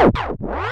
Oh!